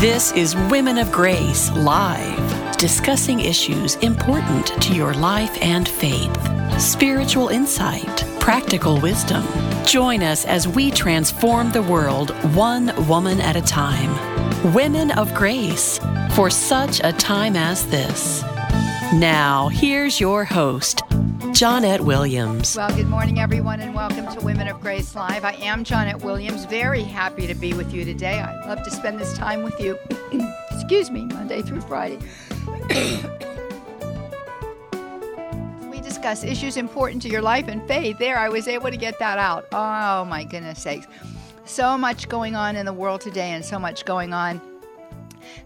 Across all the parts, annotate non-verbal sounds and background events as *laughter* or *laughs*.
This is Women of Grace Live, discussing issues important to your life and faith, spiritual insight, practical wisdom. Join us as we transform the world one woman at a time. Women of Grace, for such a time as this. Now, here's your host, Johnnette Williams. Well, good morning, everyone, and welcome to Women of Grace Live. I am Johnnette Williams, very happy to be with you today. I love to spend this time with you, *clears throat* excuse me, Monday through Friday. *clears throat* we discuss issues important to your life and faith. There, I was able to get that out. Oh, my goodness sakes. So much going on in the world today, and so much going on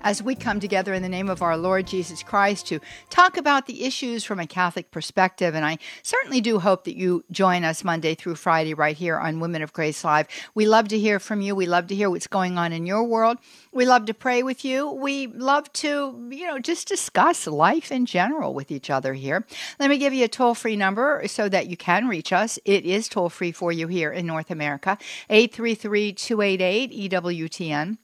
as we come together in the name of our Lord Jesus Christ to talk about the issues from a Catholic perspective. And I certainly do hope that you join us Monday through Friday right here on Women of Grace Live. We love to hear from you. We love to hear what's going on in your world. We love to pray with you. We love to, you know, just discuss life in general with each other here. Let me give you a toll free number so that you can reach us. It is toll free for you here in North America 833 288 EWTN.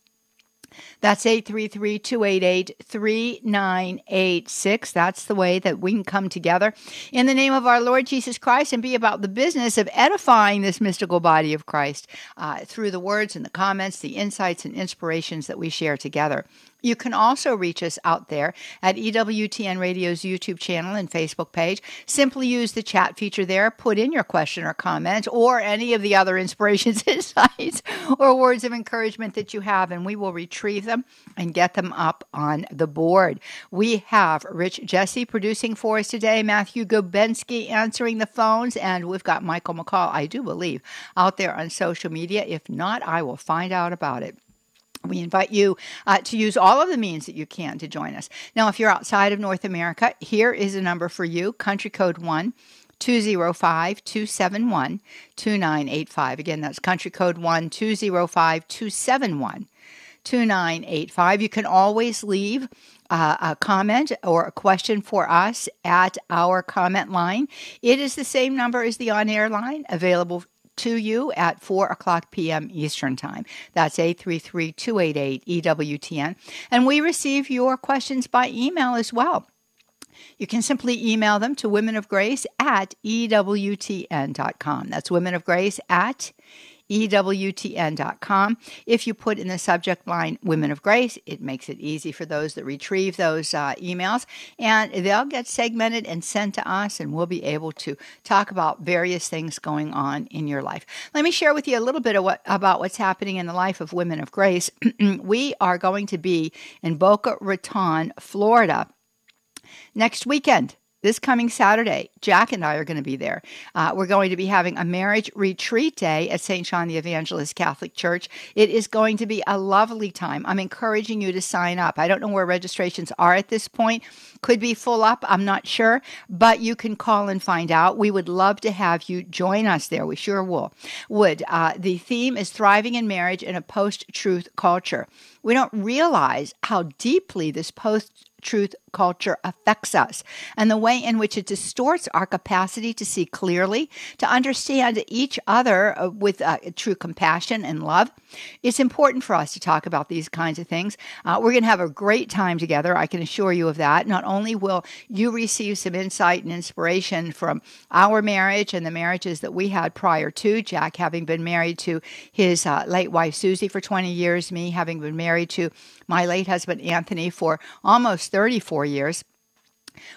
That's 833 288 3986. That's the way that we can come together in the name of our Lord Jesus Christ and be about the business of edifying this mystical body of Christ uh, through the words and the comments, the insights and inspirations that we share together. You can also reach us out there at EWTN Radio's YouTube channel and Facebook page. Simply use the chat feature there, put in your question or comment, or any of the other inspirations, *laughs* insights, or words of encouragement that you have, and we will retrieve them and get them up on the board. We have Rich Jesse producing for us today, Matthew Gobensky answering the phones, and we've got Michael McCall, I do believe, out there on social media. If not, I will find out about it. We invite you uh, to use all of the means that you can to join us. Now, if you're outside of North America, here is a number for you country code 1 205 271 2985. Again, that's country code 1 205 271 2985. You can always leave uh, a comment or a question for us at our comment line. It is the same number as the on air line, available to you at 4 o'clock p.m. Eastern Time. That's 833 288 EWTN. And we receive your questions by email as well. You can simply email them to women of grace at EWTN.com. That's women of grace at EWTN.com. If you put in the subject line Women of Grace, it makes it easy for those that retrieve those uh, emails, and they'll get segmented and sent to us, and we'll be able to talk about various things going on in your life. Let me share with you a little bit of what, about what's happening in the life of Women of Grace. *clears throat* we are going to be in Boca Raton, Florida next weekend this coming Saturday, Jack and I are going to be there. Uh, we're going to be having a marriage retreat day at St. John the Evangelist Catholic Church. It is going to be a lovely time. I'm encouraging you to sign up. I don't know where registrations are at this point. Could be full up, I'm not sure, but you can call and find out. We would love to have you join us there. We sure will. Would. Uh, the theme is thriving in marriage in a post truth culture. We don't realize how deeply this post truth culture affects us and the way in which it distorts our capacity to see clearly, to understand each other uh, with uh, true compassion and love. It's important for us to talk about these kinds of things. Uh, we're going to have a great time together. I can assure you of that. Not only will you receive some insight and inspiration from our marriage and the marriages that we had prior to Jack having been married to his uh, late wife Susie for 20 years, me having been married to my late husband Anthony for almost 34 years.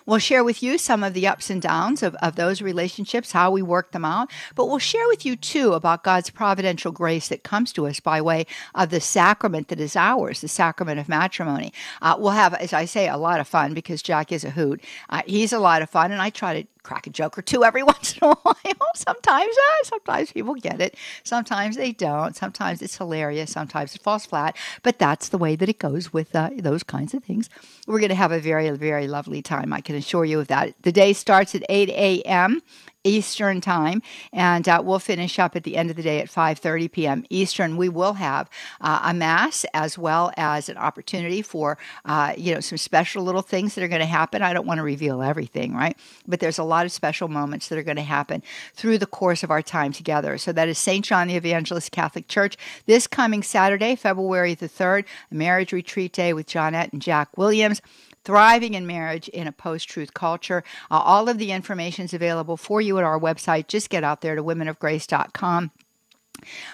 We'll share with you some of the ups and downs of, of those relationships, how we work them out, but we'll share with you too about God's providential grace that comes to us by way of the sacrament that is ours, the sacrament of matrimony. Uh, we'll have, as I say, a lot of fun because Jack is a hoot. Uh, he's a lot of fun, and I try to crack a joke or two every *laughs* once in a while. sometimes, uh, sometimes people get it. Sometimes they don't. Sometimes it's hilarious. Sometimes it falls flat. But that's the way that it goes with uh, those kinds of things. We're going to have a very, very lovely time. I can assure you of that. The day starts at 8 a.m. Eastern time, and uh, we'll finish up at the end of the day at 5:30 p.m. Eastern. We will have uh, a mass as well as an opportunity for uh, you know some special little things that are going to happen. I don't want to reveal everything, right? But there's a lot of special moments that are going to happen through the course of our time together. So that is St. John the Evangelist Catholic Church this coming Saturday, February the 3rd, a marriage retreat day with Johnnette and Jack Williams thriving in marriage in a post truth culture. Uh, all of the information is available for you at our website. Just get out there to womenofgrace.com.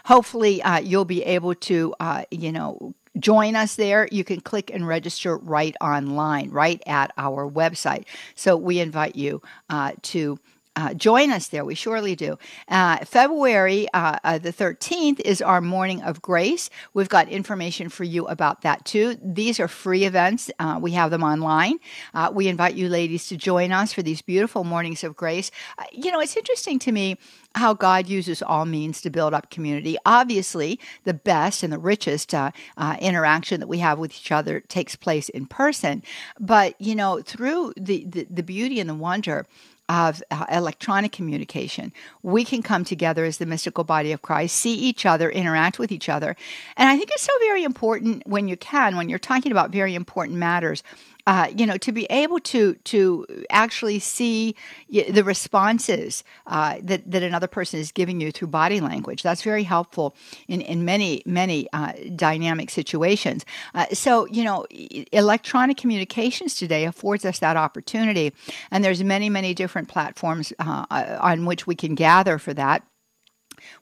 Hopefully, uh, you'll be able to, uh, you know, join us there. You can click and register right online, right at our website. So we invite you uh, to uh, join us there. We surely do. Uh, February uh, uh the 13th is our Morning of Grace. We've got information for you about that too. These are free events, uh, we have them online. Uh, we invite you ladies to join us for these beautiful Mornings of Grace. you know, it's interesting to me how God uses all means to build up community. Obviously, the best and the richest uh, uh, interaction that we have with each other takes place in person. But, you know, through the, the, the beauty and the wonder of uh, electronic communication. We can come together as the mystical body of Christ, see each other, interact with each other. And I think it's so very important when you can, when you're talking about very important matters, uh, you know, to be able to to actually see the responses uh, that that another person is giving you through body language. That's very helpful in in many many uh, dynamic situations. Uh, so you know, electronic communications today affords us that opportunity, and there's many many different platforms uh, on which we can gather for that.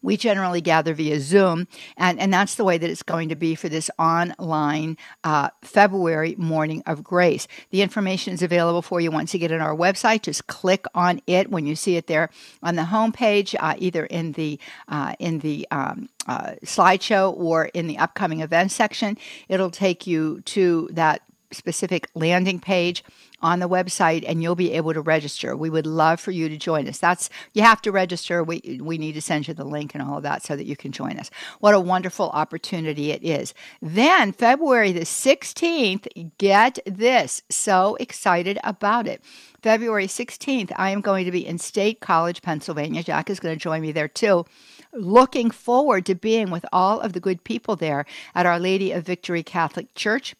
We generally gather via Zoom, and, and that's the way that it's going to be for this online uh, February morning of grace. The information is available for you once you get on our website. Just click on it when you see it there on the homepage, uh, either in the uh, in the um, uh, slideshow or in the upcoming events section. It'll take you to that specific landing page on the website and you'll be able to register. We would love for you to join us. That's you have to register. We we need to send you the link and all of that so that you can join us. What a wonderful opportunity it is. Then February the 16th, get this. So excited about it. February 16th, I am going to be in State College, Pennsylvania. Jack is going to join me there too looking forward to being with all of the good people there at Our Lady of Victory Catholic Church.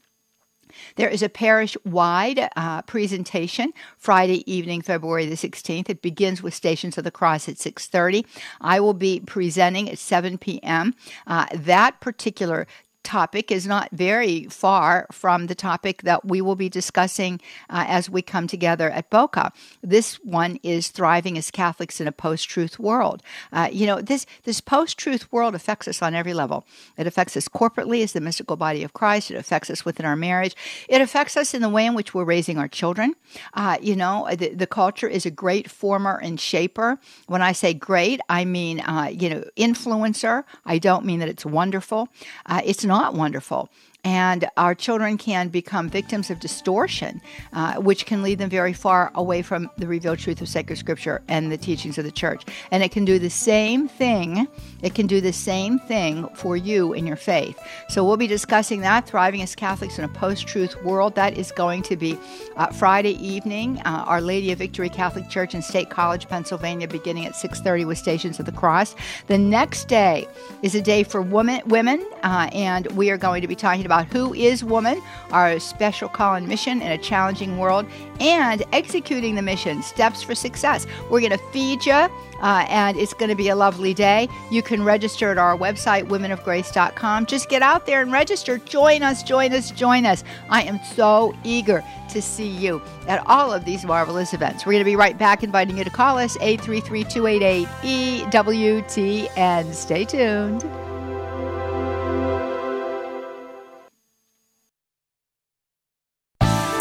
There is a parish wide uh, presentation Friday evening, February the 16th. It begins with Stations of the Cross at 6:30. I will be presenting at 7 p.m. Uh, that particular topic is not very far from the topic that we will be discussing uh, as we come together at BOCA. This one is thriving as Catholics in a post-truth world. Uh, you know, this this post-truth world affects us on every level. It affects us corporately as the mystical body of Christ. It affects us within our marriage. It affects us in the way in which we're raising our children. Uh, you know, the, the culture is a great former and shaper. When I say great, I mean uh, you know influencer. I don't mean that it's wonderful. Uh, it's not wonderful and our children can become victims of distortion, uh, which can lead them very far away from the revealed truth of sacred scripture and the teachings of the church. And it can do the same thing. It can do the same thing for you in your faith. So we'll be discussing that, thriving as Catholics in a post-truth world. That is going to be uh, Friday evening. Uh, Our Lady of Victory Catholic Church in State College, Pennsylvania, beginning at 6:30 with Stations of the Cross. The next day is a day for women, women, uh, and we are going to be talking about about Who is Woman, our special call and mission in a challenging world, and executing the mission, steps for success. We're going to feed you, uh, and it's going to be a lovely day. You can register at our website, womenofgrace.com. Just get out there and register. Join us, join us, join us. I am so eager to see you at all of these marvelous events. We're going to be right back inviting you to call us 833 288 EWTN. Stay tuned.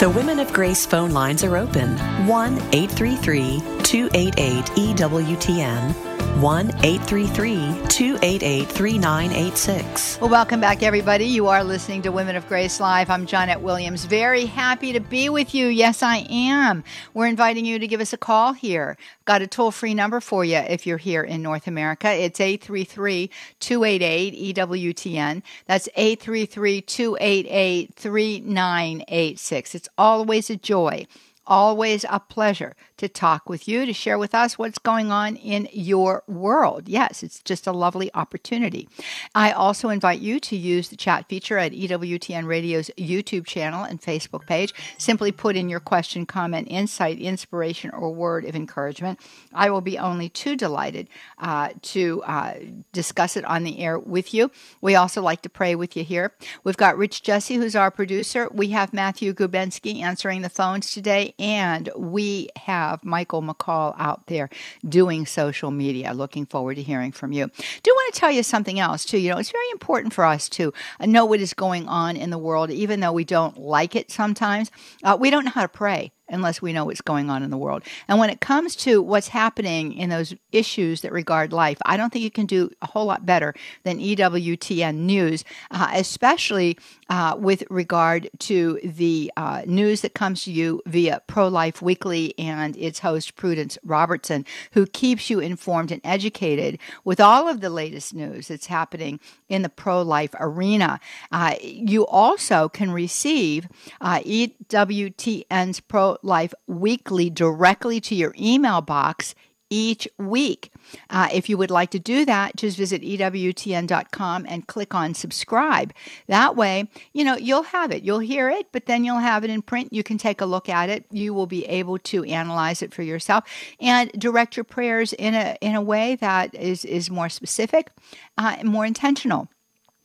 The Women of Grace phone lines are open. 1 833 288 EWTN 1 833 288 3986. Well, welcome back, everybody. You are listening to Women of Grace Live. I'm Johnnette Williams. Very happy to be with you. Yes, I am. We're inviting you to give us a call here. Got a toll free number for you if you're here in North America. It's 833 288 EWTN. That's 833 288 3986. It's always a joy Always a pleasure to talk with you, to share with us what's going on in your world. Yes, it's just a lovely opportunity. I also invite you to use the chat feature at EWTN Radio's YouTube channel and Facebook page. Simply put in your question, comment, insight, inspiration, or word of encouragement. I will be only too delighted uh, to uh, discuss it on the air with you. We also like to pray with you here. We've got Rich Jesse, who's our producer. We have Matthew Gubensky answering the phones today, and we have Michael McCall out there doing social media. Looking forward to hearing from you. Do want to tell you something else, too. You know, it's very important for us to know what is going on in the world, even though we don't like it sometimes. Uh, we don't know how to pray unless we know what's going on in the world. And when it comes to what's happening in those issues that regard life, I don't think you can do a whole lot better than EWTN News, uh, especially uh, with regard to the uh, news that comes to you via Pro Life Weekly and its host, Prudence Robertson, who keeps you informed and educated with all of the latest news that's happening in the pro life arena. Uh, you also can receive uh, EWTN's Pro Life Weekly directly to your email box each week. Uh, if you would like to do that, just visit EWTN.com and click on subscribe. That way, you know, you'll have it. You'll hear it, but then you'll have it in print. You can take a look at it. You will be able to analyze it for yourself and direct your prayers in a, in a way that is, is more specific, uh, more intentional.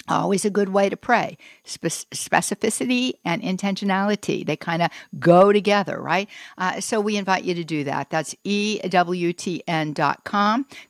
Always a good way to pray. Spe- specificity and intentionality, they kind of go together, right? Uh, so we invite you to do that. That's EWTN.com.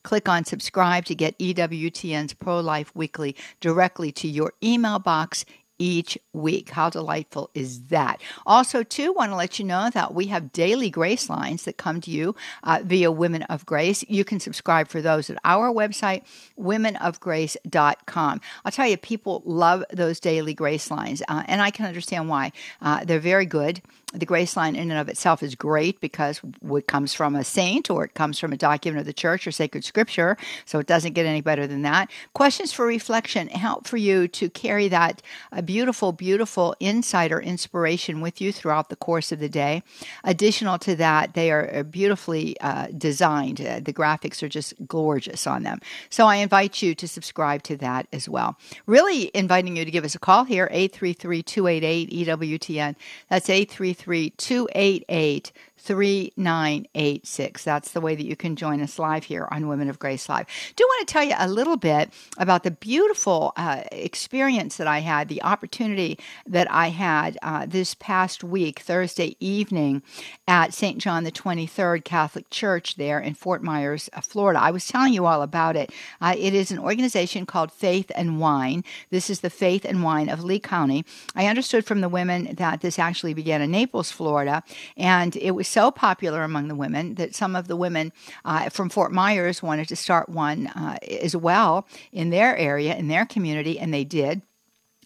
Click on subscribe to get EWTN's Pro Life Weekly directly to your email box each week. How delightful is that? Also, too, want to let you know that we have daily grace lines that come to you uh, via Women of Grace. You can subscribe for those at our website, womenofgrace.com. I'll tell you, people love those daily grace lines, uh, and I can understand why. Uh, they're very good the grace line in and of itself is great because it comes from a saint or it comes from a document of the church or sacred scripture. So it doesn't get any better than that. Questions for reflection help for you to carry that uh, beautiful, beautiful insight or inspiration with you throughout the course of the day. Additional to that, they are uh, beautifully uh, designed. Uh, the graphics are just gorgeous on them. So I invite you to subscribe to that as well. Really inviting you to give us a call here, 833 288 EWTN. That's 833 288 3986. That's the way that you can join us live here on Women of Grace Live. Do want to tell you a little bit about the beautiful uh, experience that I had, the opportunity that I had uh, this past week, Thursday evening, at St. John the 23rd Catholic Church there in Fort Myers, uh, Florida. I was telling you all about it. Uh, it is an organization called Faith and Wine. This is the Faith and Wine of Lee County. I understood from the women that this actually began in Naples, Florida, and it was so popular among the women that some of the women uh, from Fort Myers wanted to start one uh, as well in their area, in their community, and they did.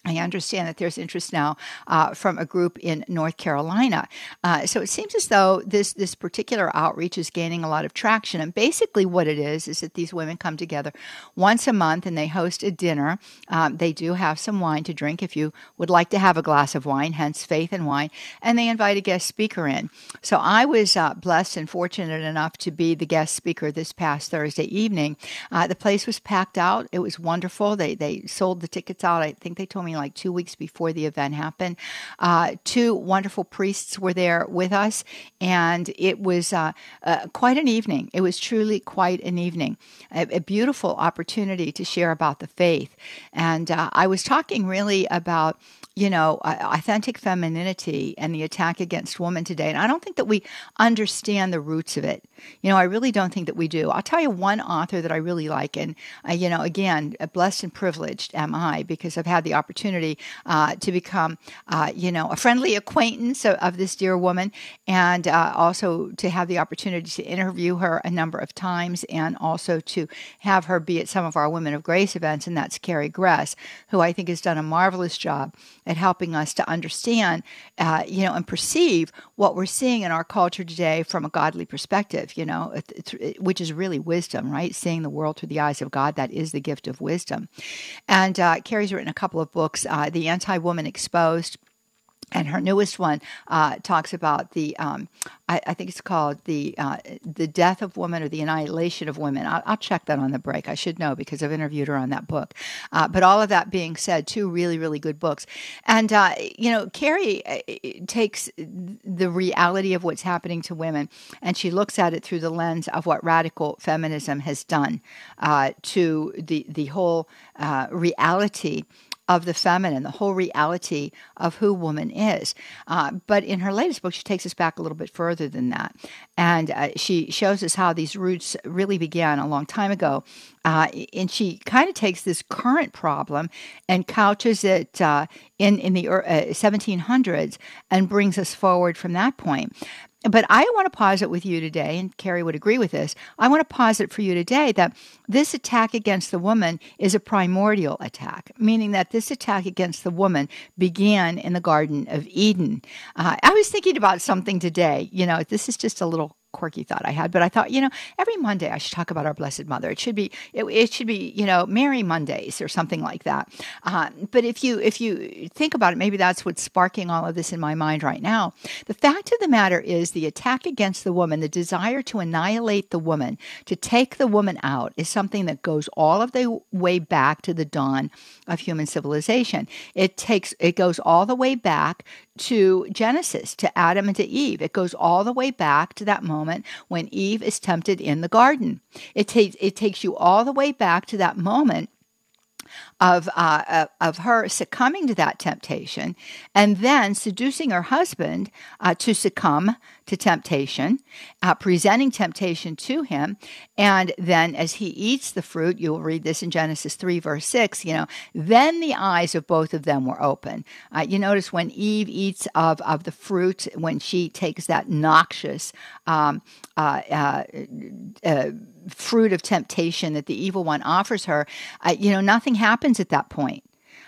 I understand that there's interest now uh, from a group in North Carolina. Uh, so it seems as though this this particular outreach is gaining a lot of traction. And basically, what it is is that these women come together once a month and they host a dinner. Um, they do have some wine to drink if you would like to have a glass of wine, hence faith and wine. And they invite a guest speaker in. So I was uh, blessed and fortunate enough to be the guest speaker this past Thursday evening. Uh, the place was packed out. It was wonderful. They they sold the tickets out. I think they told me like two weeks before the event happened. Uh, two wonderful priests were there with us, and it was uh, uh, quite an evening. It was truly quite an evening, a, a beautiful opportunity to share about the faith. And uh, I was talking really about you know, authentic femininity and the attack against women today. And I don't think that we understand the roots of it. You know, I really don't think that we do. I'll tell you one author that I really like, and uh, you know, again, blessed and privileged am I because I've had the opportunity uh, to become, uh, you know, a friendly acquaintance of, of this dear woman, and uh, also to have the opportunity to interview her a number of times, and also to have her be at some of our Women of Grace events, and that's Carrie Gress, who I think has done a marvelous job at helping us to understand, uh, you know, and perceive what we're seeing in our culture today from a godly perspective you know, which is really wisdom, right? Seeing the world through the eyes of God, that is the gift of wisdom. And uh, Carrie's written a couple of books, uh, The Anti Woman Exposed and her newest one uh, talks about the um, I, I, think it's called the uh, the death of women or the annihilation of women. I'll, I'll, check that on the break. I should know because I've interviewed her on that book. Uh, but all of that being said, two really really good books. And uh, you know, Carrie uh, takes the reality of what's happening to women and she looks at it through the lens of what radical feminism has done uh, to the the whole reality of the feminine, the whole reality of who woman is. Uh, but in her latest book, she takes us back a little bit further than that. And uh, she shows us how these roots really began a long time ago. Uh, and she kind of takes this current problem and couches it uh, in, in the 1700s uh, and brings us forward from that point. But I want to posit with you today, and Carrie would agree with this. I want to posit for you today that this attack against the woman is a primordial attack, meaning that this attack against the woman began in the Garden of Eden. Uh, I was thinking about something today. You know, this is just a little quirky thought I had, but I thought, you know, every Monday I should talk about our Blessed Mother. It should be, it, it should be, you know, Mary Mondays or something like that. Uh, but if you if you think about it, maybe that's what's sparking all of this in my mind right now. The fact of the matter is, the attack against the woman, the desire to annihilate the woman, to take the woman out, is something that goes all of the way back to the dawn of human civilization. It takes it goes all the way back to Genesis, to Adam and to Eve. It goes all the way back to that moment when Eve is tempted in the garden. It takes it takes you all the way back to that moment of, uh, of her succumbing to that temptation and then seducing her husband uh, to succumb to temptation, uh, presenting temptation to him. And then as he eats the fruit, you'll read this in Genesis 3, verse 6, you know, then the eyes of both of them were open. Uh, you notice when Eve eats of, of the fruit, when she takes that noxious um, uh, uh, uh fruit of temptation that the evil one offers her, uh, you know, nothing happens at that point.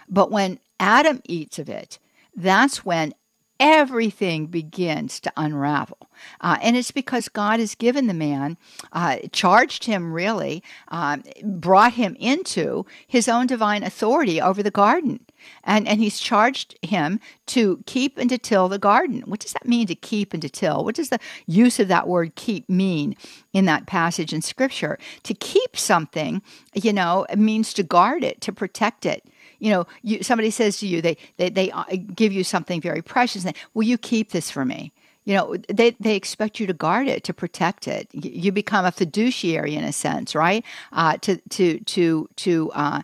But when Adam eats of it, that's when everything begins to unravel. Uh, and it's because God has given the man, uh, charged him really, uh, brought him into his own divine authority over the garden. And, and he's charged him to keep and to till the garden. What does that mean to keep and to till? What does the use of that word keep mean in that passage in scripture? To keep something, you know, means to guard it, to protect it you know, you, somebody says to you, they, they, they uh, give you something very precious, and they, will you keep this for me? You know, they, they expect you to guard it, to protect it. You become a fiduciary in a sense, right? Uh, to to to to uh,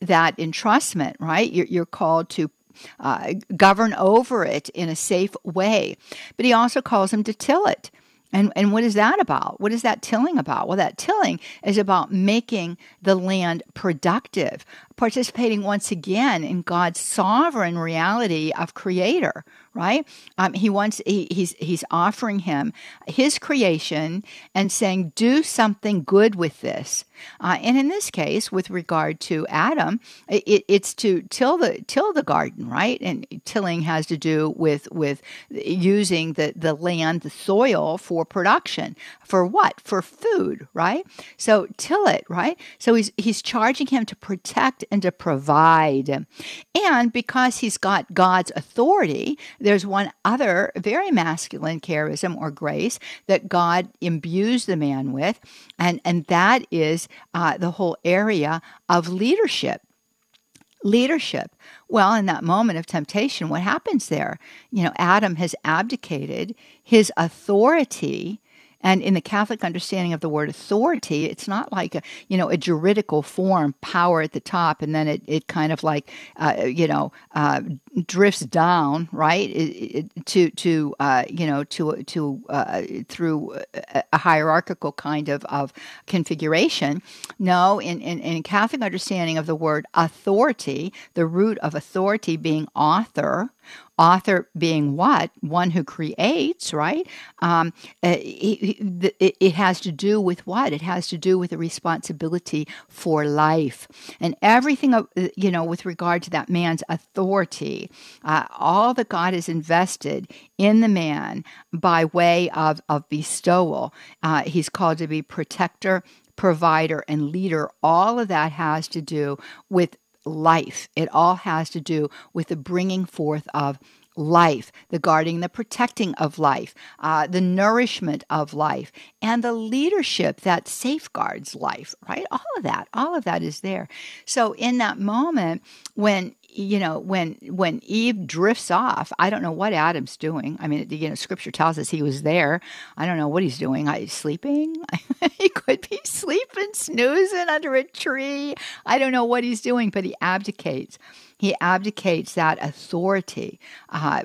that entrustment, right? You're, you're called to uh, govern over it in a safe way. But he also calls them to till it. And, and what is that about? What is that tilling about? Well, that tilling is about making the land productive, participating once again in God's sovereign reality of creator, right? Um, he wants he, he's he's offering him his creation and saying, "Do something good with this." Uh, and in this case, with regard to Adam, it, it's to till the till the garden, right? And tilling has to do with with using the the land, the soil for production. For what? For food, right? So till it, right? So he's he's charging him to protect and to provide, and because he's got God's authority, there's one other very masculine charism or grace that God imbues the man with, and, and that is uh, the whole area of leadership. Leadership. Well, in that moment of temptation, what happens there? You know, Adam has abdicated his authority and in the Catholic understanding of the word authority, it's not like a you know a juridical form, power at the top, and then it, it kind of like uh, you know uh, drifts down, right? It, it, to to uh, you know to to uh, through a, hierarchical kind of of configuration. No, in, in in Catholic understanding of the word authority, the root of authority being author author being what one who creates right um, uh, it, it, has to do with what it has to do with the responsibility for life and everything uh, you know with regard to that man's authority uh, all that god has invested in the man by way of, of bestowal uh, he's called to be protector provider and leader all of that has to do with life. It all has to do with the bringing forth of life, the guarding, the protecting of life, uh, the nourishment of life, and the leadership that safeguards life, right? All of that, all of that is there. So in that moment when you know when when eve drifts off i don't know what adam's doing. I mean you know scripture tells us he was there. I don't know what he's doing. I, sleeping? *laughs* He could be sleeping snoozing under a tree. I don't know what he's doing but he abdicates. He abdicates that authority. Uh,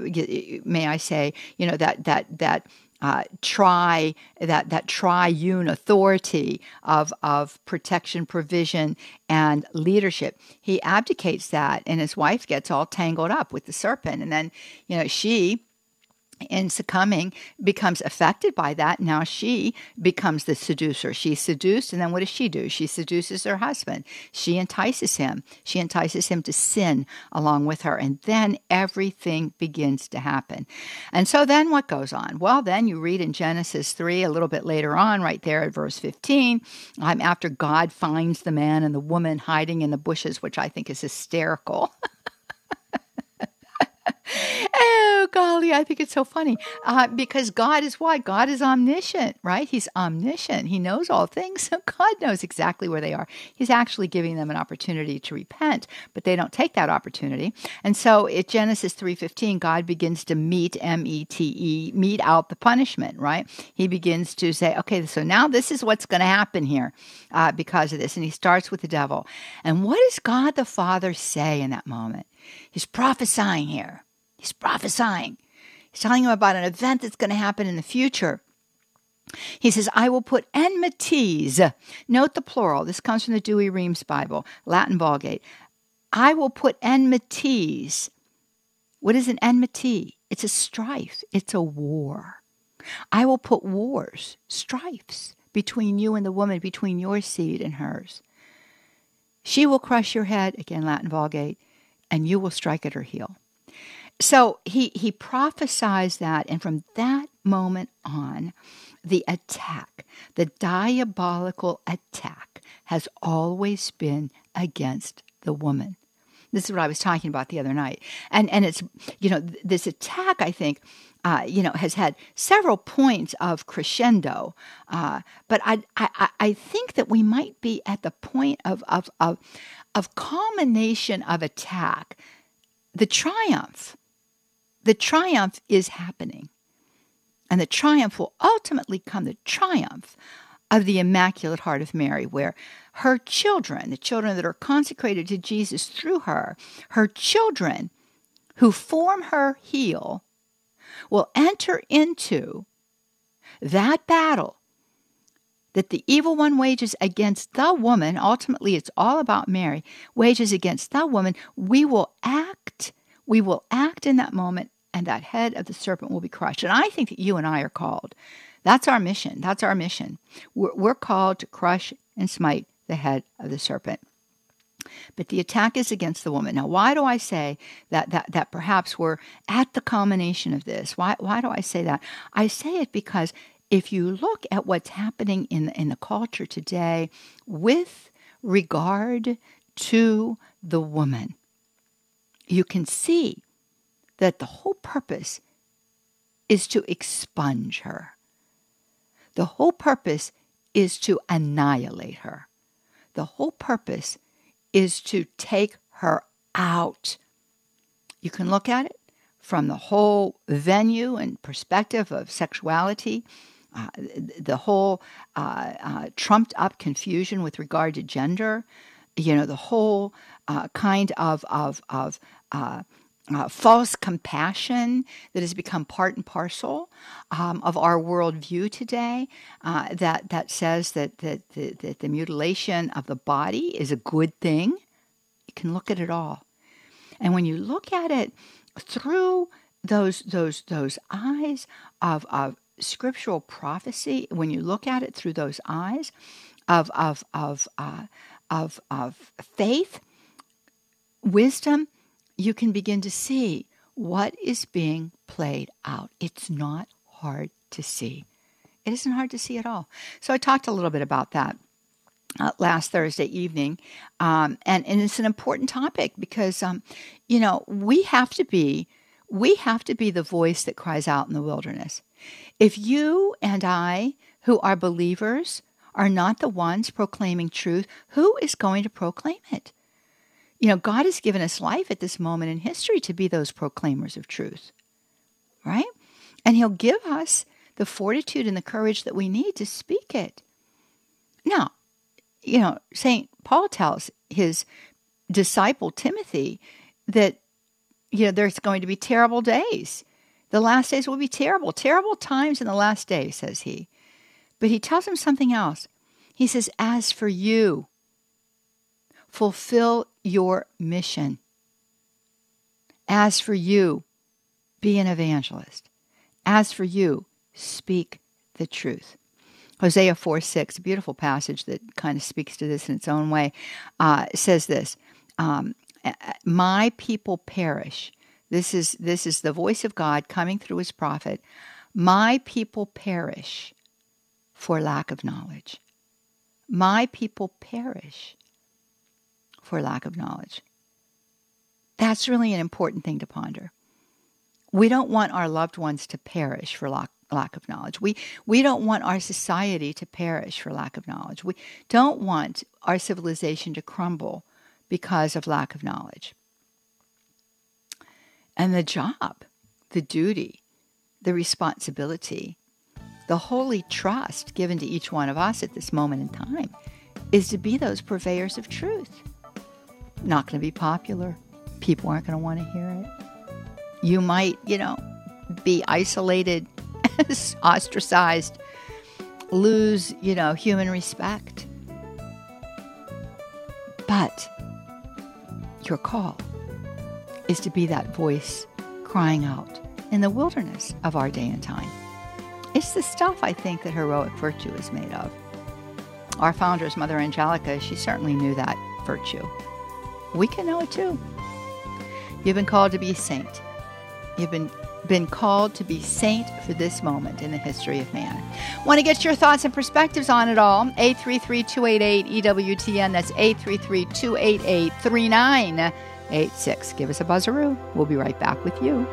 may I say, you know that that that. Uh, try that that triune authority of of protection, provision, and leadership. He abdicates that, and his wife gets all tangled up with the serpent, and then you know she in succumbing becomes affected by that now she becomes the seducer. She's seduced and then what does she do? She seduces her husband. She entices him. She entices him to sin along with her and then everything begins to happen. And so then what goes on? Well then you read in genesis 3 a little bit later on right there at verse 15 um, after god finds the man and the woman hiding in the bushes which i think is hysterical *laughs* golly i think it's so funny uh, because god is what god is omniscient right? He's omniscient. He knows all things. *laughs* So god knows exactly where they are. He's actually giving them an opportunity to repent but they don't take that opportunity. And so at genesis 3.15 god begins to meet m-e-t-e mete out the punishment right? He begins to say okay so now this is what's going to happen here uh, because of this. And he starts with the devil. And what does god the father say in that moment? He's prophesying here He's prophesying. He's telling him about an event that's going to happen in the future. He says, I will put enmities. Note the plural. This comes from the Douay-Rheims Bible, Latin Vulgate. I will put enmities. What is an enmity? It's a strife, it's a war. I will put wars, strifes between you and the woman, between your seed and hers. She will crush your head, again, Latin Vulgate, and you will strike at her heel. So he, he prophesies that, and from that moment on, the attack, the diabolical attack, has always been against the woman. This is what I was talking about the other night. And, and it's, you know, this attack, I think, uh, you know, has had several points of crescendo. Uh, but I, I, I think that we might be at the point of, of, of, of culmination of attack, the triumph the triumph is happening. And the triumph will ultimately come the triumph of the Immaculate Heart of Mary, where her children, the children that are consecrated to Jesus through her, her children who form her heel, will enter into that battle that the evil one wages against the woman. Ultimately, it's all about Mary, wages against the woman. We will act, we will act in that moment and that head of the serpent will be crushed. And I think that you and I are called. That's our mission. That's our mission. We're, we're called to crush and smite the head of the serpent. But the attack is against the woman. Now, why do I say that, that, that perhaps we're at the culmination of this? Why, why do I say that? I say it because if you look at what's happening in, in the culture today with regard to the woman, you can see that the whole purpose is to expunge her. The whole purpose is to annihilate her. The whole purpose is to take her out. You can look at it from the whole venue and perspective of sexuality, uh, the whole uh, uh, trumped up confusion with regard to gender, you know, the whole uh, kind of, of, of uh, uh, false compassion that has become part and parcel um, of our worldview today uh, that, that says that, that, that, that the mutilation of the body is a good thing. You can look at it all. And when you look at it through those, those, those eyes of, of scriptural prophecy, when you look at it through those eyes of, of, of, uh, of, of faith, wisdom, you can begin to see what is being played out. It's not hard to see. It isn't hard to see at all. So I talked a little bit about that. uh, last Thursday evening, um, and and it's an important topic because um, you know we have to be we have to be the voice that cries out in the wilderness. If you and I, who are believers, are not the ones proclaiming truth, who is going to proclaim it? You know, God has given us life at this moment in history to be those proclaimers of truth, right? And He'll give us the fortitude and the courage that we need to speak it. Now, you know, St. Paul tells his disciple Timothy that, you know, there's going to be terrible days. The last days will be terrible, terrible times in the last days, says he. But he tells him something else. He says, As for you, fulfill your mission. As for you, be an evangelist. As for you, speak the truth. Hosea 4 6, a beautiful passage that kind of speaks to this in its own way, uh, says this um, My people perish. This is, this is the voice of God coming through his prophet. My people perish for lack of knowledge. My people perish for lack of knowledge. That's really an important thing to ponder. We don't want our loved ones to perish for lack, lack of knowledge. We, we don't want our society to perish for lack of knowledge. We don't want our civilization to crumble because of lack of knowledge. And the job, the duty, the responsibility, the holy trust given to each one of us at this moment in time is to be those purveyors of truth. Not going to be popular. People aren't going to want to hear it. You might, you know, be isolated *laughs* ostracized, lose, you know, human respect. But your call is to be that voice crying out in the wilderness of our day and time. It's the stuff I think that heroic virtue is made of. Our founders, Mother Angelica, she certainly knew that virtue. We can know it too. You've been called to be a saint. You've been been called to be saint for this moment in the history of man. Want to get your thoughts and perspectives on it all? 833-288-EWTN. That's 833-288-3986. Give us a buzzaroo. We'll be right back with you.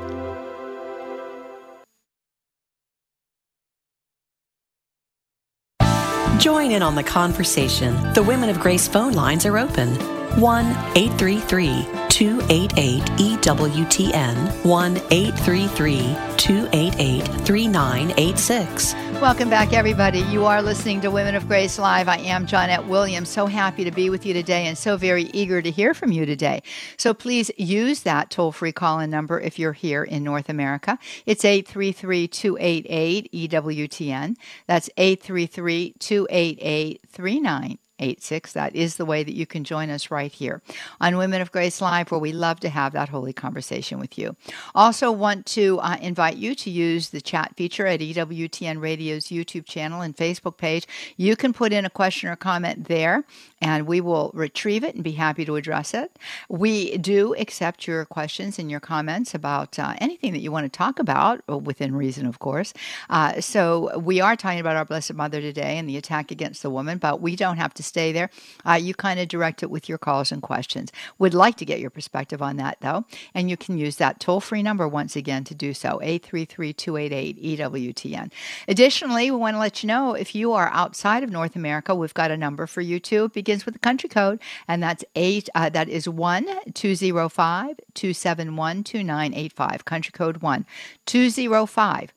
Join in on the conversation. The Women of Grace phone lines are open. 1 833 288 EWTN 1 833 288 3986. Welcome back, everybody. You are listening to Women of Grace Live. I am Johnnette Williams. So happy to be with you today and so very eager to hear from you today. So please use that toll free call in number if you're here in North America. It's 833 288 EWTN. That's 833 288 3986. 86. That is the way that you can join us right here on Women of Grace Live, where we love to have that holy conversation with you. Also, want to uh, invite you to use the chat feature at EWTN Radio's YouTube channel and Facebook page. You can put in a question or comment there, and we will retrieve it and be happy to address it. We do accept your questions and your comments about uh, anything that you want to talk about, within reason, of course. Uh, so, we are talking about our Blessed Mother today and the attack against the woman, but we don't have to stay there. Uh, you kind of direct it with your calls and questions. We'd like to get your perspective on that, though, and you can use that toll free number once again to do so 833 288 EWTN. Additionally, we want to let you know if you are outside of North America, we've got a number for you too. Begins with the country code, and that's eight. Uh, that is one two zero five two seven one two nine eight five. Country code one two zero five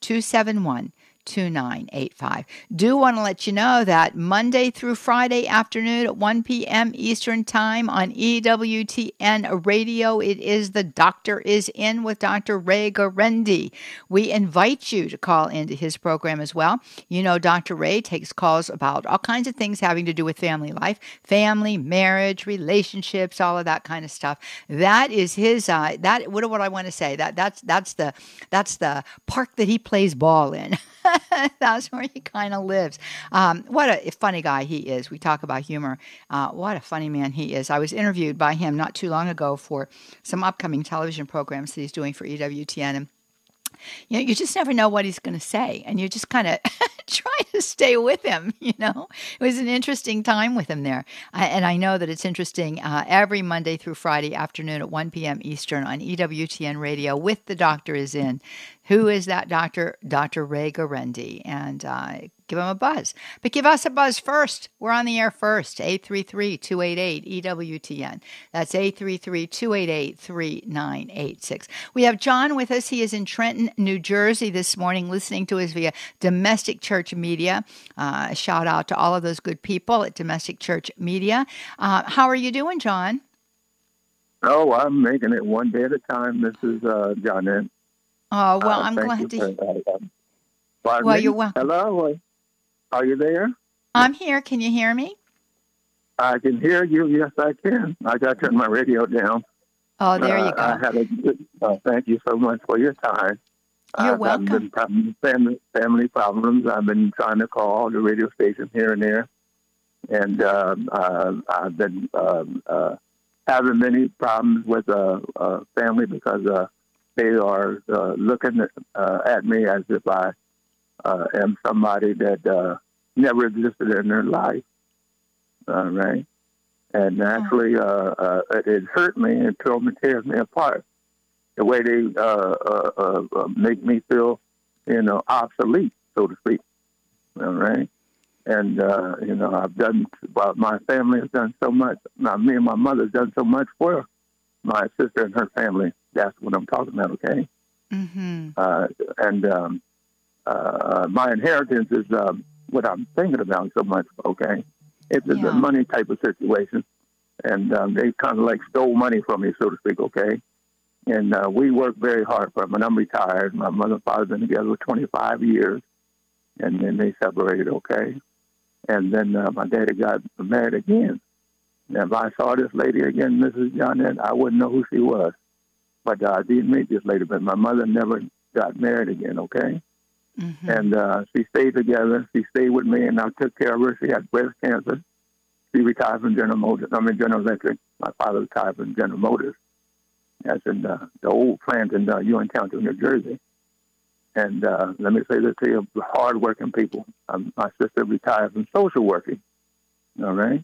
two seven one 2985. Do want to let you know that Monday through Friday afternoon at 1 p.m. Eastern Time on EWTN Radio, it is The Doctor is In with Dr. Ray Guarendi. We invite you to call into his program as well. You know, Dr. Ray takes calls about all kinds of things having to do with family life, family, marriage, relationships, all of that kind of stuff. That is his, uh, that, what, what I want to say, that, that's, that's the, that's the park that he plays ball in. *laughs* *laughs* That's where he kind of lives. Um, what a funny guy he is. We talk about humor. Uh, what a funny man he is. I was interviewed by him not too long ago for some upcoming television programs that he's doing for EWTN. And you know, you just never know what he's going to say, and you just kind of *laughs* try to stay with him. *laughs* You know, it was an interesting time with him there, I, and I know that it's interesting uh, every Monday through Friday afternoon at 1 p.m. Eastern on EWTN Radio. With the doctor is in. Who is that doctor? Dr. Ray Guarendi, and uh, give him a buzz. But give us a buzz first. We're on the air first. 833-288-EWTN. That's 833-288-3986. We have John with us. He is in Trenton, New Jersey this morning, listening to us via Domestic Church Media. Uh, shout out to all of those good people at Domestic Church Media. Uh, how are you doing, John? Oh, I'm making it one day at a time. This is uh, John. Oh, well, I'm glad to hear. well, you're welcome. Hello. Are you there? I'm here. Can you hear me? I can hear you. Yes, I can. I got to turn my radio down. Oh, there you go. I had a good, uh, thank you so much for your time. You're I've welcome. Been family, family problems. I've been trying to call the radio station here and there, and uh, uh, I've been um, uh, having many problems with uh, uh, family because uh, they are uh, looking at, uh, at me as if I uh, am somebody that uh, never existed in their life, uh, right? And actually, uh, uh, it hurt me and tore me, tears me apart. The way they uh, uh, uh, uh, make me feel, you know, obsolete, so to speak. All right. And uh, you know, I've done. Well, my family has done so much. Now, me and my mother mother's done so much for my sister and her family. That's what I'm talking about. Okay. Mm-hmm. Uh, and um, uh, my inheritance is um, what I'm thinking about so much. Okay, it's yeah. a money type of situation, and um, they kind of like stole money from me, so to speak. Okay, and uh, we worked very hard for them. And I'm retired. My mother and father been together for 25 years, and then they separated. Okay, and then uh, my daddy got married again. And if I saw this lady again, Mrs. John, I wouldn't know who she was. But uh, I did meet this lady. But my mother never got married again. Okay. Mm-hmm. And uh, she stayed together. She stayed with me, and I took care of her. She had breast cancer. She retired from General Motors. I mean, General Electric. My father retired from General Motors. That's in uh, the old plant in uh, Uinta, New Jersey. And uh, let me say this to you: hardworking people. Um, my sister retired from social working. All right,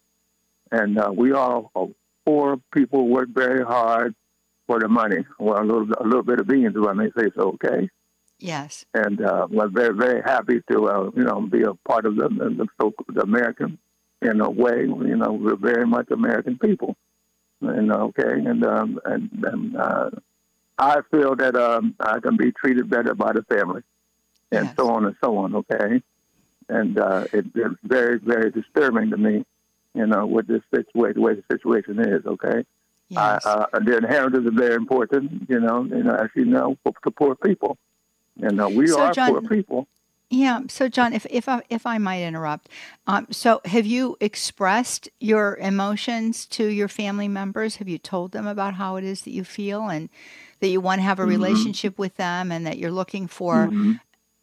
and uh, we all uh, poor people work very hard for the money. Well, a little, a little bit of beans, if I may say so. Okay. Yes. And uh, was very, very happy to, uh, you know, be a part of the, the, the American in a way. You know, we're very much American people. And okay, and um, and, and uh, I feel that um, I can be treated better by the family, and yes. so on and so on. Okay, and uh, it, it's very, very disturbing to me, you know, with this situation, the way the situation is. Okay, yes. uh, the inheritance is very important, you know, you know, as you know, for, to poor people. And uh, we so are John, poor people. Yeah. So, John, if if I, if I might interrupt, um, so have you expressed your emotions to your family members? Have you told them about how it is that you feel and that you want to have a mm-hmm. relationship with them and that you're looking for? Mm-hmm.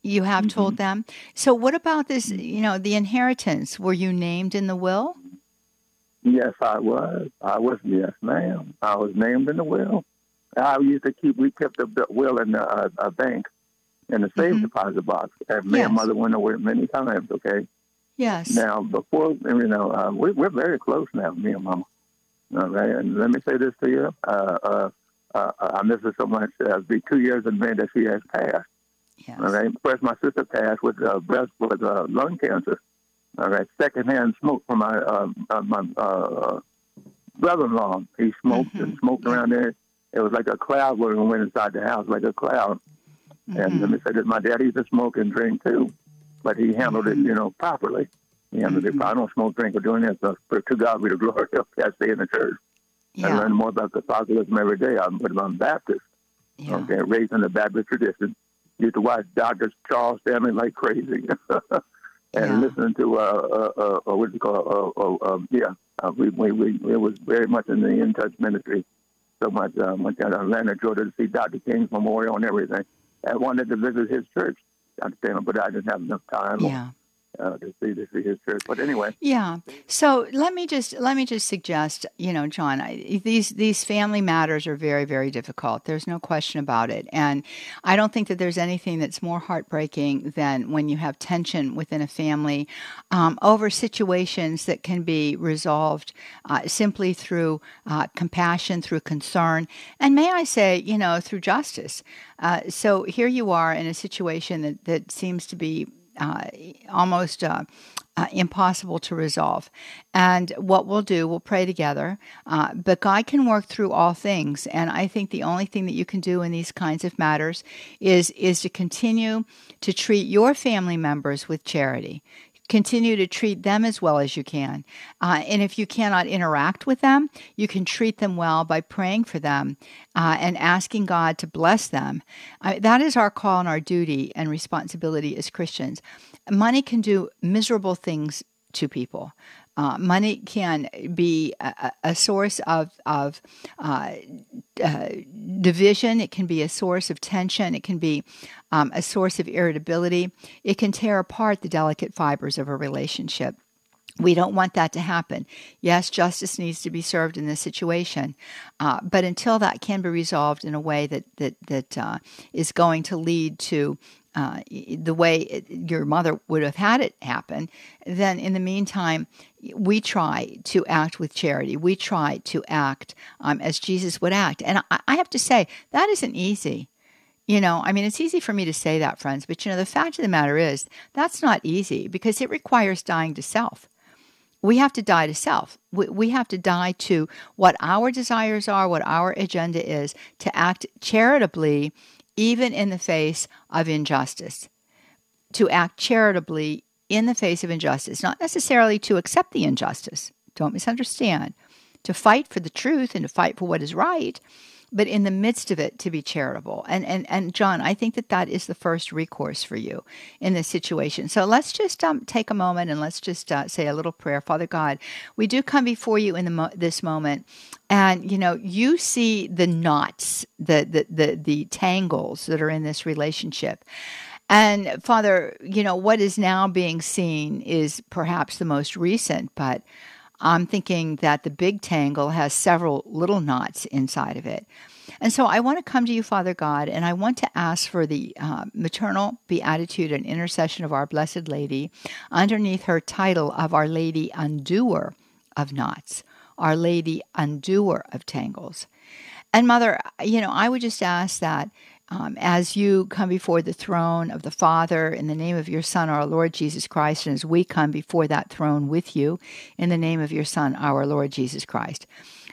You have mm-hmm. told them. So, what about this? You know, the inheritance. Were you named in the will? Yes, I was. I was. Yes, ma'am. I was named in the will. I used to keep. We kept the will in a, uh, a bank in the safe mm-hmm. deposit box. And me yes. and mother went over it many times. Okay. Yes. Now, before you know, uh, we, we're very close now, me and mama. All right. And let me say this to you. Uh, uh, uh, I miss her so much. Uh, it'll be two years in May that she has passed. Yes. All right. First, my sister passed with uh, breast with uh, lung cancer. All right. Secondhand smoke from my uh, uh, my uh, brother-in-law. He smoked mm-hmm. and smoked around there. It was like a cloud when we went inside the house, like a cloud. Mm-hmm. And let me say that my dad used to smoke and drink too, but he handled mm-hmm. it, you know, properly. He handled mm-hmm. it. I don't smoke, drink, or do anything. So to God be the glory. *laughs* I stay in the church. Yeah. I learn more about Catholicism every day. I'm, but I'm Baptist. Yeah. Okay, raised in the Baptist tradition. Used to watch Dr. Charles Stanley like crazy. *laughs* and yeah. listening to uh, uh, uh, what do you call uh, uh, uh, yeah uh, we, we we it was very much in the in touch ministry so much uh, went down to Atlanta Georgia to see Dr. King's memorial and everything I wanted to visit his church, understand, but I didn't have enough time. Yeah. Uh, to see see his church. But anyway, yeah. So let me just let me just suggest, you know, John, I, these these family matters are very very difficult. There's no question about it, and I don't think that there's anything that's more heartbreaking than when you have tension within a family um, over situations that can be resolved uh, simply through uh, compassion, through concern, and may I say, you know, through justice. Uh, so here you are in a situation that, that seems to be uh, almost uh, uh, impossible to resolve. And what we'll do, we'll pray together. Uh, but God can work through all things. And I think the only thing that you can do in these kinds of matters is is to continue to treat your family members with charity continue to treat them as well as you can. Uh, and if you cannot interact with them, you can treat them well by praying for them uh, and asking God to bless them. Uh, that is our call and our duty and responsibility as Christians. Money can do miserable things to people. Uh, money can be a, a source of, of uh, uh, division. It can be a source of tension. It can be um, a source of irritability. It can tear apart the delicate fibers of a relationship. We don't want that to happen. Yes, justice needs to be served in this situation, uh, but until that can be resolved in a way that that that uh, is going to lead to uh, the way it, your mother would have had it happen, then in the meantime, we try to act with charity. We try to act um, as Jesus would act. And I, I have to say, that isn't easy. You know, I mean, it's easy for me to say that, friends, but you know, the fact of the matter is that's not easy because it requires dying to self. We have to die to self. We, we have to die to what our desires are, what our agenda is, to act charitably even in the face of injustice. To act charitably in the face of injustice, not necessarily to accept the injustice, don't misunderstand, to fight for the truth and to fight for what is right, but in the midst of it to be charitable. And and and John, I think that that is the first recourse for you in this situation. So let's just um, take a moment and let's just uh, say a little prayer. Father God, we do come before you in the mo- this moment and you know you see the knots the, the the the tangles that are in this relationship and father you know what is now being seen is perhaps the most recent but i'm thinking that the big tangle has several little knots inside of it and so I want to come to you, Father God, and I want to ask for the uh, maternal beatitude and intercession of our Blessed Lady underneath her title of Our Lady Undoer of Knots. Our Lady, undoer of tangles. And Mother, you know, I would just ask that um, as you come before the throne of the Father in the name of your Son, our Lord Jesus Christ, and as we come before that throne with you in the name of your Son, our Lord Jesus Christ,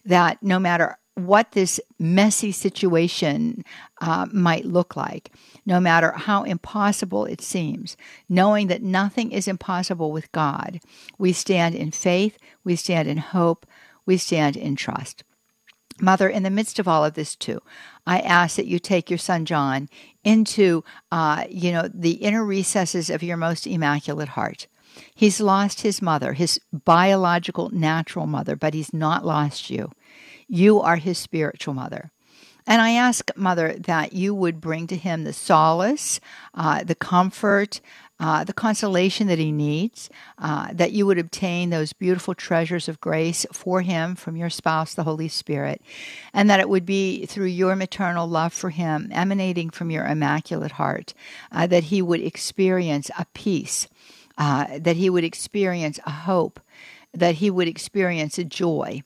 that no matter what this messy situation uh, might look like, no matter how impossible it seems, knowing that nothing is impossible with God, we stand in faith, we stand in hope, we stand in trust. Mother, in the midst of all of this, too, I ask that you take your son John into, uh, you know, the inner recesses of your most immaculate heart. He's lost his mother, his biological, natural mother, but he's not lost you. You are his spiritual mother. And I ask, Mother, that you would bring to him the solace, uh, the comfort, uh, the consolation that he needs, uh, that you would obtain those beautiful treasures of grace for him from your spouse, the Holy Spirit, and that it would be through your maternal love for him, emanating from your immaculate heart, uh, that he would experience a peace, uh, that he would experience a hope, that he would experience a joy.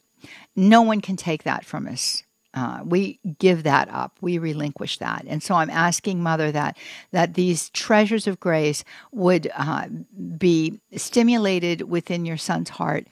No one can take that from us. Uh, we give that up. We relinquish that. And so i'm asking mother that that these treasures of grace would uh, be stimulated within your son's heart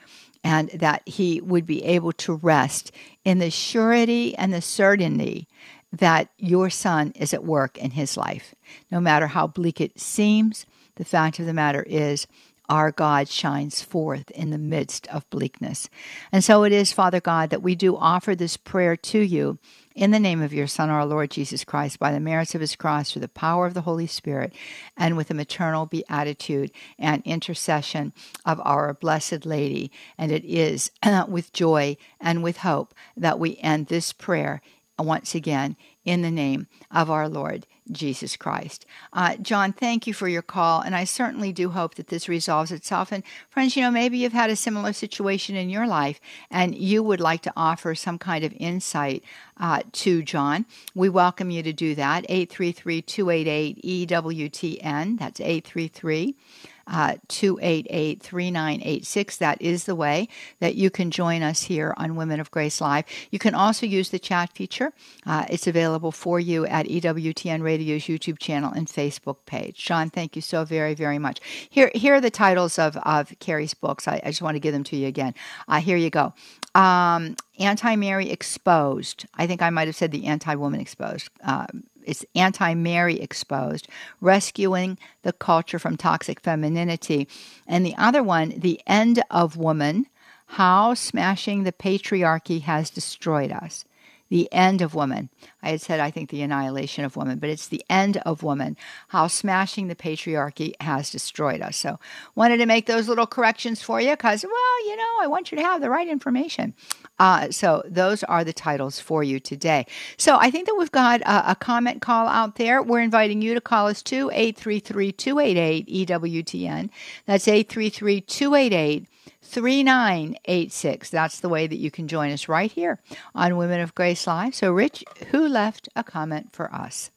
and that he would be able to rest in the surety and the certainty that your son is at work in his life. No matter how bleak it seems the fact of the matter is our God shines forth in the midst of bleakness. And so it is, Father God, that we do offer this prayer to you in the name of your Son, our Lord Jesus Christ, by the merits of his cross, through the power of the Holy Spirit, and with the maternal beatitude and intercession of our Blessed Lady. And it is *clears throat* with joy and with hope that we end this prayer once again in the name of our Lord Jesus Christ. Uh, John, thank you for your call, and I certainly do hope that this resolves itself. And friends, you know, maybe you've had a similar situation in your life and you would like to offer some kind of insight uh, to John. We welcome you to do that. 833 288 EWTN. That's 833- uh, 288 3986. That is the way that you can join us here on Women of Grace Live. You can also use the chat feature. Uh, it's available for you at EWTN Radio's YouTube channel and Facebook page. Sean, thank you so very, very much. Here, here are the titles of, of Carrie's books. I, I just want to give them to you again. Uh, here you go. Um, Anti Mary Exposed. I think I might have said the Anti Woman Exposed. Uh, it's anti Mary exposed, rescuing the culture from toxic femininity. And the other one, The End of Woman How Smashing the Patriarchy Has Destroyed Us the end of woman. I had said, I think, the annihilation of woman, but it's the end of woman, how smashing the patriarchy has destroyed us. So, wanted to make those little corrections for you because, well, you know, I want you to have the right information. Uh, so, those are the titles for you today. So, I think that we've got a, a comment call out there. We're inviting you to call us to 833 288 EWTN. That's 833 288 3986. That's the way that you can join us right here on Women of Grace Live. So, Rich, who left a comment for us?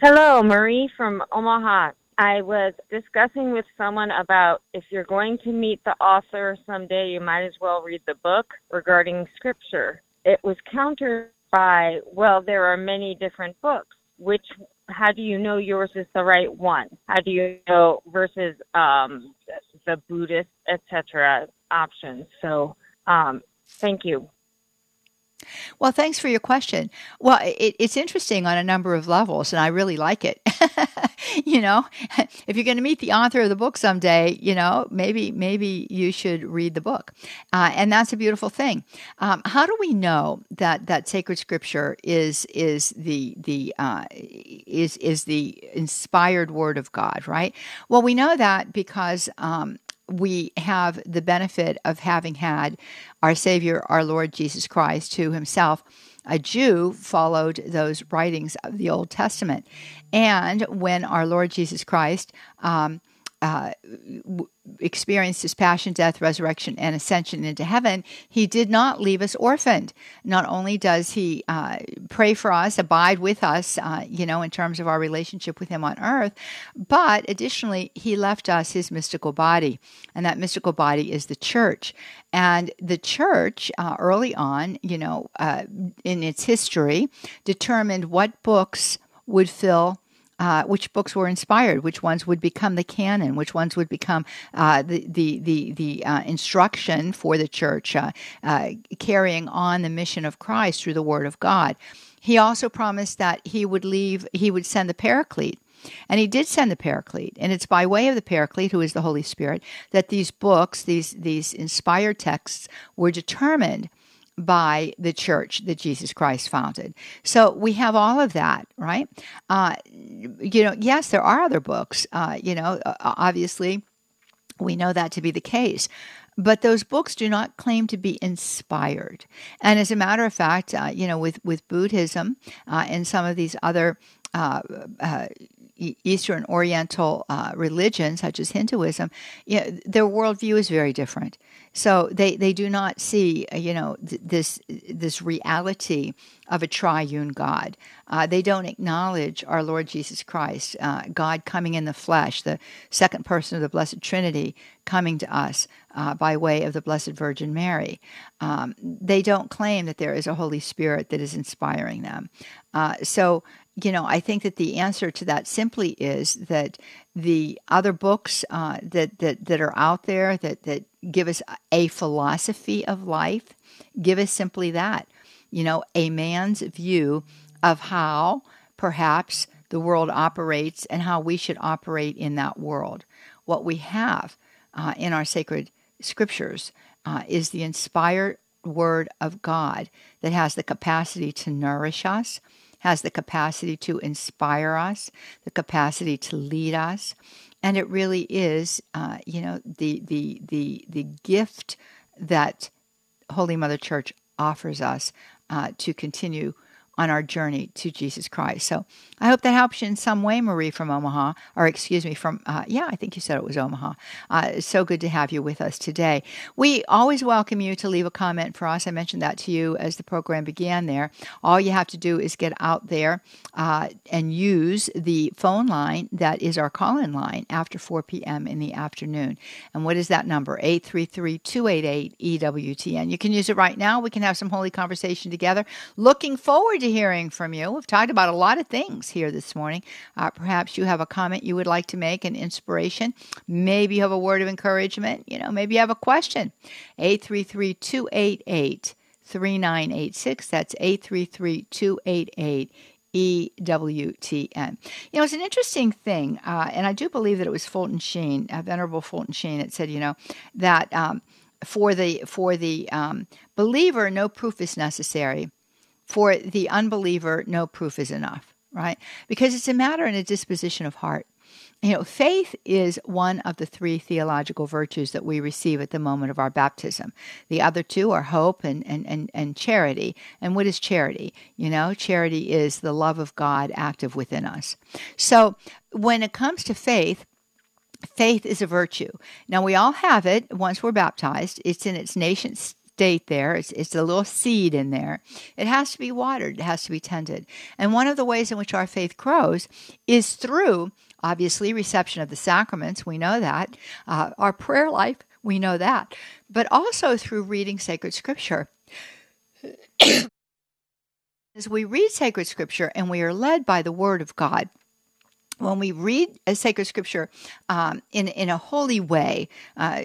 Hello, Marie from Omaha. I was discussing with someone about if you're going to meet the author someday, you might as well read the book regarding scripture. It was countered by, well, there are many different books. Which how do you know yours is the right one? How do you know versus um, the Buddhist, etc. options? So, um, thank you. Well, thanks for your question. Well, it, it's interesting on a number of levels, and I really like it. *laughs* you know, *laughs* if you're going to meet the author of the book someday, you know, maybe maybe you should read the book, uh, and that's a beautiful thing. Um, how do we know that that sacred scripture is is the the uh, is is the inspired word of God? Right. Well, we know that because um, we have the benefit of having had our Savior, our Lord Jesus Christ, who himself, a Jew, followed those writings of the Old Testament. And when our Lord Jesus Christ um, uh, experienced his passion, death, resurrection, and ascension into heaven, he did not leave us orphaned. Not only does he uh, pray for us, abide with us, uh, you know, in terms of our relationship with him on earth, but additionally, he left us his mystical body. And that mystical body is the church. And the church, uh, early on, you know, uh, in its history, determined what books would fill uh, which books were inspired, which ones would become the canon, which ones would become uh, the the the, the uh, instruction for the church, uh, uh, carrying on the mission of Christ through the Word of God. He also promised that he would leave, he would send the Paraclete. And he did send the Paraclete, and it's by way of the Paraclete, who is the Holy Spirit, that these books, these these inspired texts, were determined by the church that Jesus Christ founded. So we have all of that, right? Uh, you know, yes, there are other books. Uh, you know, obviously, we know that to be the case. But those books do not claim to be inspired. And as a matter of fact, uh, you know, with, with Buddhism uh, and some of these other uh, uh, Eastern Oriental uh, religions, such as Hinduism, you know, their worldview is very different. So they, they do not see, uh, you know, th- this this reality of a triune God. Uh, they don't acknowledge our Lord Jesus Christ, uh, God coming in the flesh, the second person of the Blessed Trinity coming to us uh, by way of the Blessed Virgin Mary. Um, they don't claim that there is a Holy Spirit that is inspiring them. Uh, so you know, I think that the answer to that simply is that the other books uh, that, that that are out there that that give us a philosophy of life give us simply that, you know, a man's view of how perhaps the world operates and how we should operate in that world. What we have uh, in our sacred scriptures uh, is the inspired word of God that has the capacity to nourish us has the capacity to inspire us, the capacity to lead us, and it really is, uh, you know, the the the the gift that Holy Mother Church offers us uh, to continue on our journey to Jesus Christ. So I hope that helps you in some way, Marie from Omaha, or excuse me, from, uh, yeah, I think you said it was Omaha. Uh, it's so good to have you with us today. We always welcome you to leave a comment for us. I mentioned that to you as the program began there. All you have to do is get out there uh, and use the phone line that is our call in line after 4 p.m. in the afternoon. And what is that number? 833 288 EWTN. You can use it right now. We can have some holy conversation together. Looking forward to hearing from you. We've talked about a lot of things here this morning. Uh, perhaps you have a comment you would like to make, an inspiration. Maybe you have a word of encouragement. You know, maybe you have a question. 833 288 3986. That's 833 288 EWTN. You know, it's an interesting thing, uh, and I do believe that it was Fulton Sheen, uh, Venerable Fulton Sheen, that said, you know, that um, for the for the um, believer, no proof is necessary, for the unbeliever, no proof is enough, right? Because it's a matter and a disposition of heart. You know, faith is one of the three theological virtues that we receive at the moment of our baptism. The other two are hope and, and, and, and charity. And what is charity? You know, charity is the love of God active within us. So when it comes to faith, faith is a virtue. Now, we all have it once we're baptized, it's in its nascent there. It's, it's a little seed in there. It has to be watered, it has to be tended. And one of the ways in which our faith grows is through, obviously, reception of the sacraments. We know that. Uh, our prayer life, we know that. But also through reading sacred scripture. *coughs* As we read sacred scripture and we are led by the word of God, when we read a sacred scripture um, in in a holy way, uh,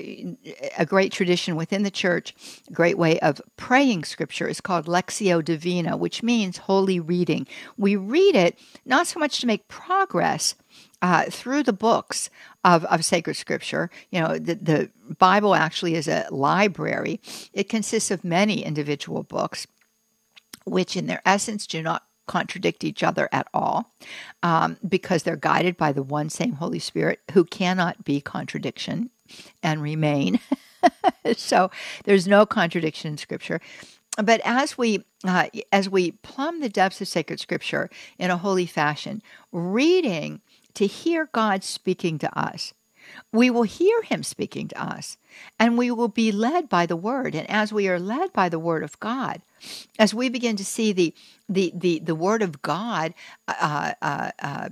a great tradition within the church, a great way of praying scripture is called lectio divina, which means holy reading. We read it not so much to make progress. Uh, through the books of, of sacred scripture, you know, the, the Bible actually is a library. It consists of many individual books, which in their essence do not contradict each other at all um, because they're guided by the one same Holy Spirit who cannot be contradiction and remain. *laughs* so there's no contradiction in Scripture. But as we uh, as we plumb the depths of sacred Scripture in a holy fashion, reading to hear God speaking to us, we will hear him speaking to us and we will be led by the word and as we are led by the word of god as we begin to see the the the, the word of god uh, uh, uh,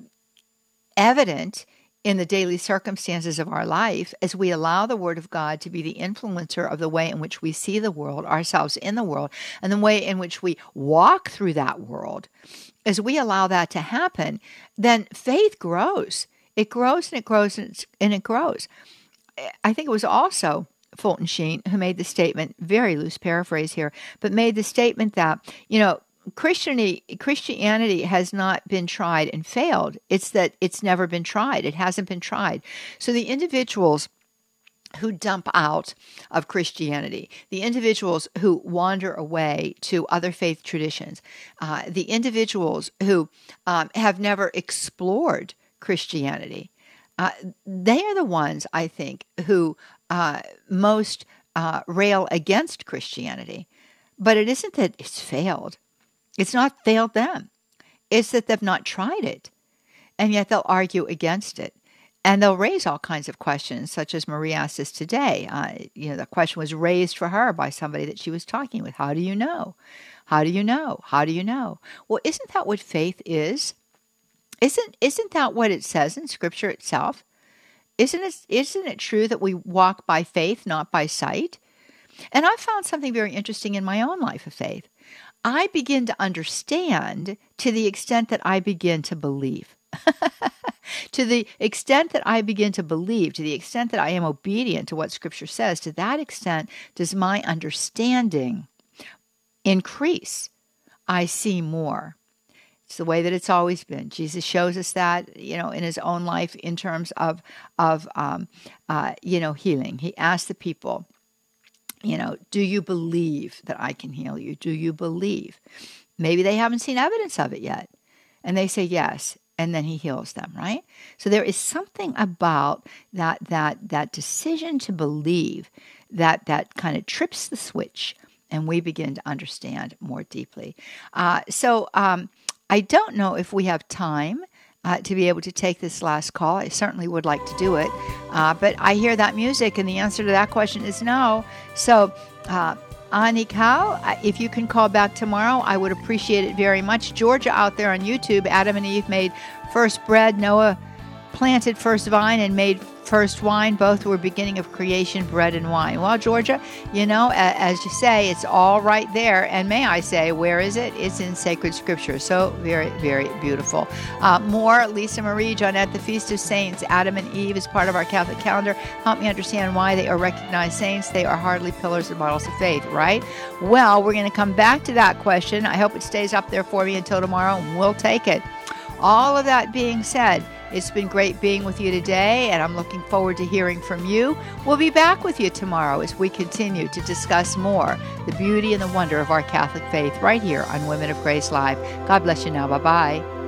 evident in the daily circumstances of our life as we allow the Word of God to be the influencer of the way in which we see the world, ourselves in the world, and the way in which we walk through that world, as we allow that to happen, then faith grows. It grows and it grows and, and it grows. I think it was also Fulton Sheen who made the statement, very loose paraphrase here, but made the statement that, you know, Christianity, Christianity has not been tried and failed. It's that it's never been tried. It hasn't been tried. So the individuals who dump out of Christianity, the individuals who wander away to other faith traditions, uh, the individuals who um, have never explored Christianity. Uh, they are the ones, I think, who uh, most uh, rail against Christianity. But it isn't that it's failed, it's not failed them, it's that they've not tried it. And yet they'll argue against it. And they'll raise all kinds of questions, such as Marie asked us today. Uh, you know, the question was raised for her by somebody that she was talking with. How do you know? How do you know? How do you know? Well, isn't that what faith is? Isn't isn't that what it says in scripture itself? Isn't it isn't it true that we walk by faith, not by sight? And I found something very interesting in my own life of faith. I begin to understand to the extent that I begin to believe. *laughs* to the extent that I begin to believe, to the extent that I am obedient to what Scripture says, to that extent does my understanding increase. I see more. It's the way that it's always been. Jesus shows us that, you know, in his own life in terms of of um, uh, you know healing. He asked the people, you know, do you believe that I can heal you? Do you believe? Maybe they haven't seen evidence of it yet, and they say yes, and then he heals them. Right. So there is something about that that that decision to believe that that kind of trips the switch and we begin to understand more deeply. Uh, so um, I don't know if we have time. Uh, to be able to take this last call. I certainly would like to do it. Uh, but I hear that music, and the answer to that question is no. So, uh, if you can call back tomorrow, I would appreciate it very much. Georgia out there on YouTube, Adam and Eve made first bread. Noah planted first vine and made first wine. Both were beginning of creation, bread and wine. Well, Georgia, you know, as you say, it's all right there. And may I say, where is it? It's in sacred scripture. So very, very beautiful. Uh, more, Lisa Marie, Johnnette, the Feast of Saints, Adam and Eve is part of our Catholic calendar. Help me understand why they are recognized saints. They are hardly pillars and models of faith, right? Well, we're going to come back to that question. I hope it stays up there for me until tomorrow, and we'll take it. All of that being said, it's been great being with you today, and I'm looking forward to hearing from you. We'll be back with you tomorrow as we continue to discuss more the beauty and the wonder of our Catholic faith right here on Women of Grace Live. God bless you now. Bye bye.